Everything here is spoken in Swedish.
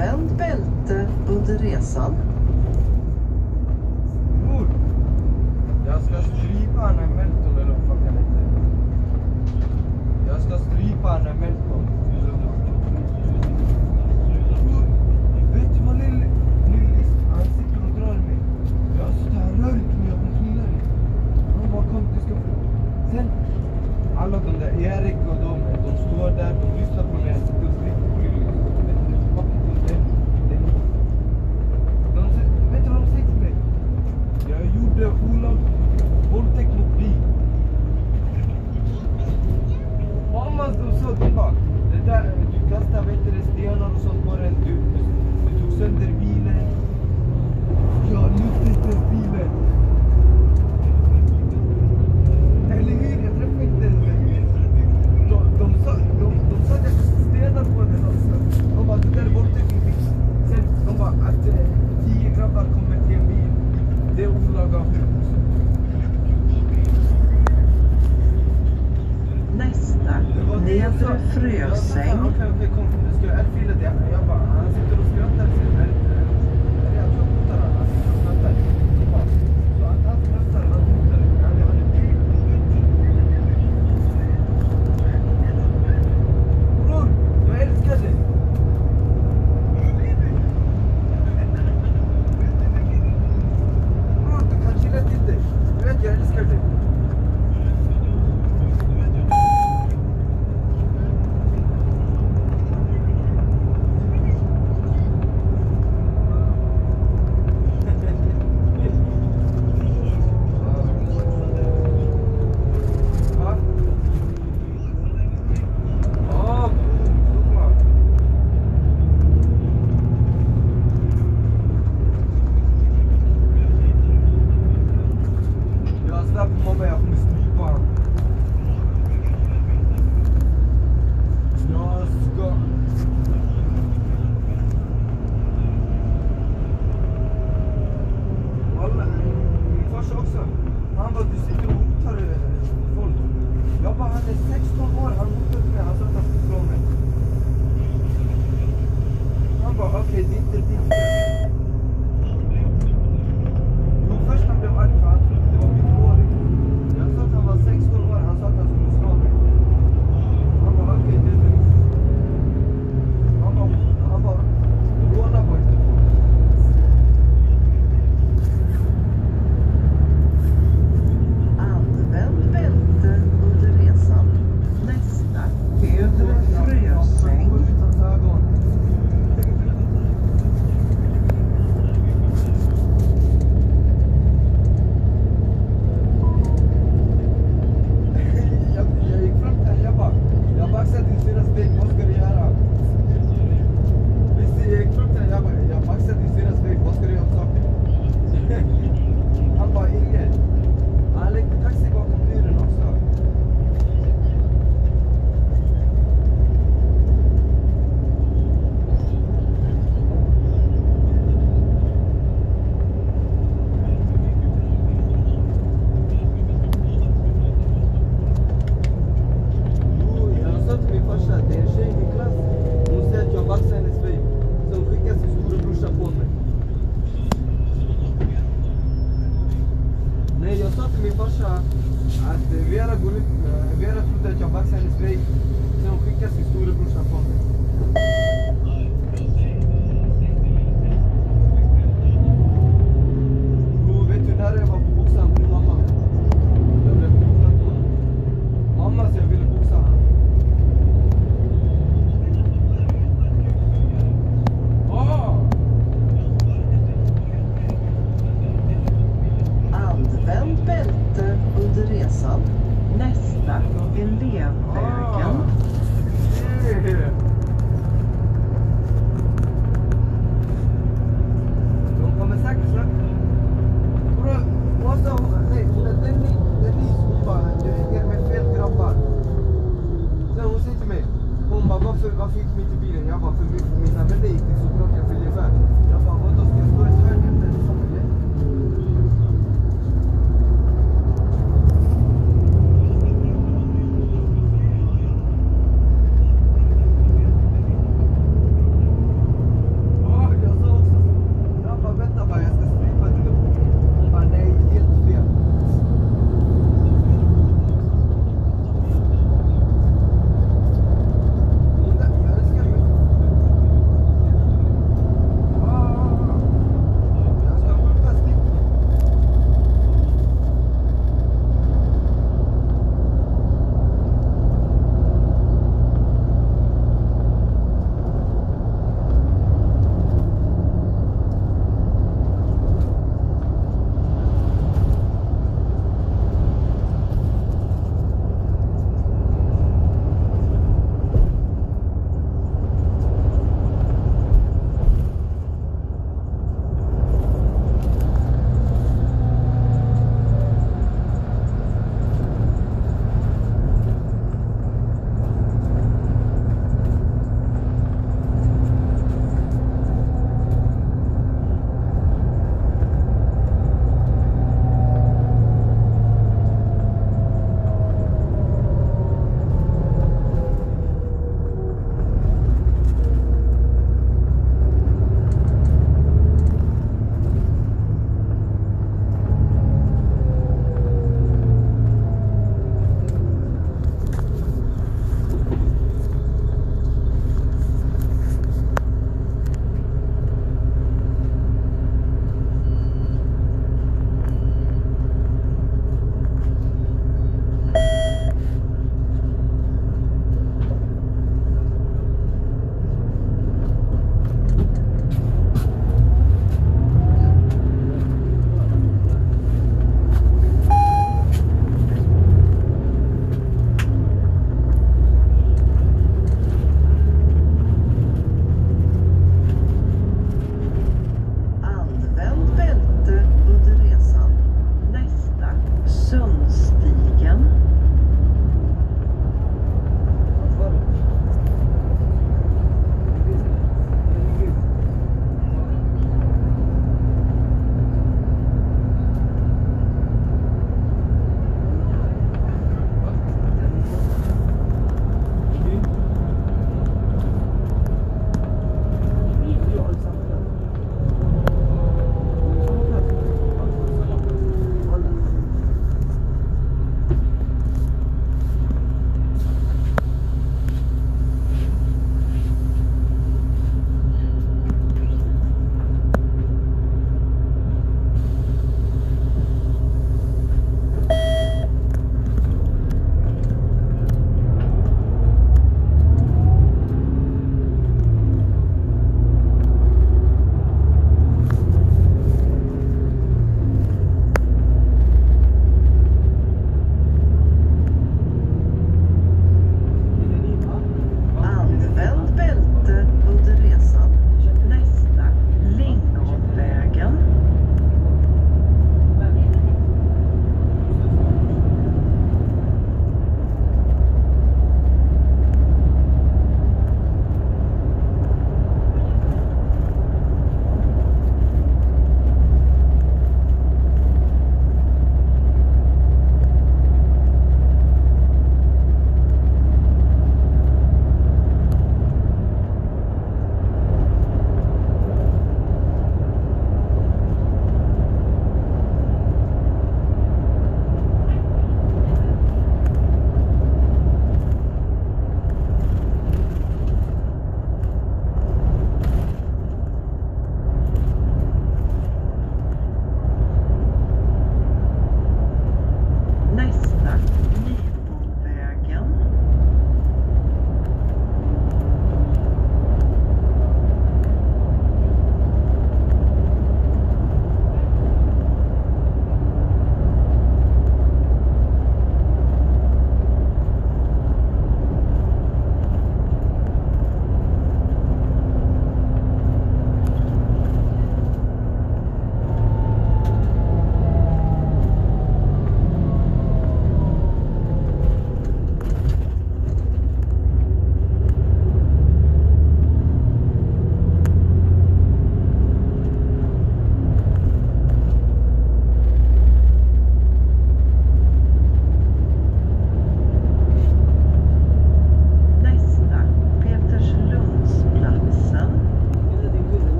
Använd bälte under resan. Mor! Jag ska strypa Anna Melton eller vad fan kan det Jag ska strypa Anna Melton. kasta och såg tillbaka. Det där, du kastade vet du, stenar och sånt på den. Du, du tog sönder bilen. 一 to B 的，你要保持。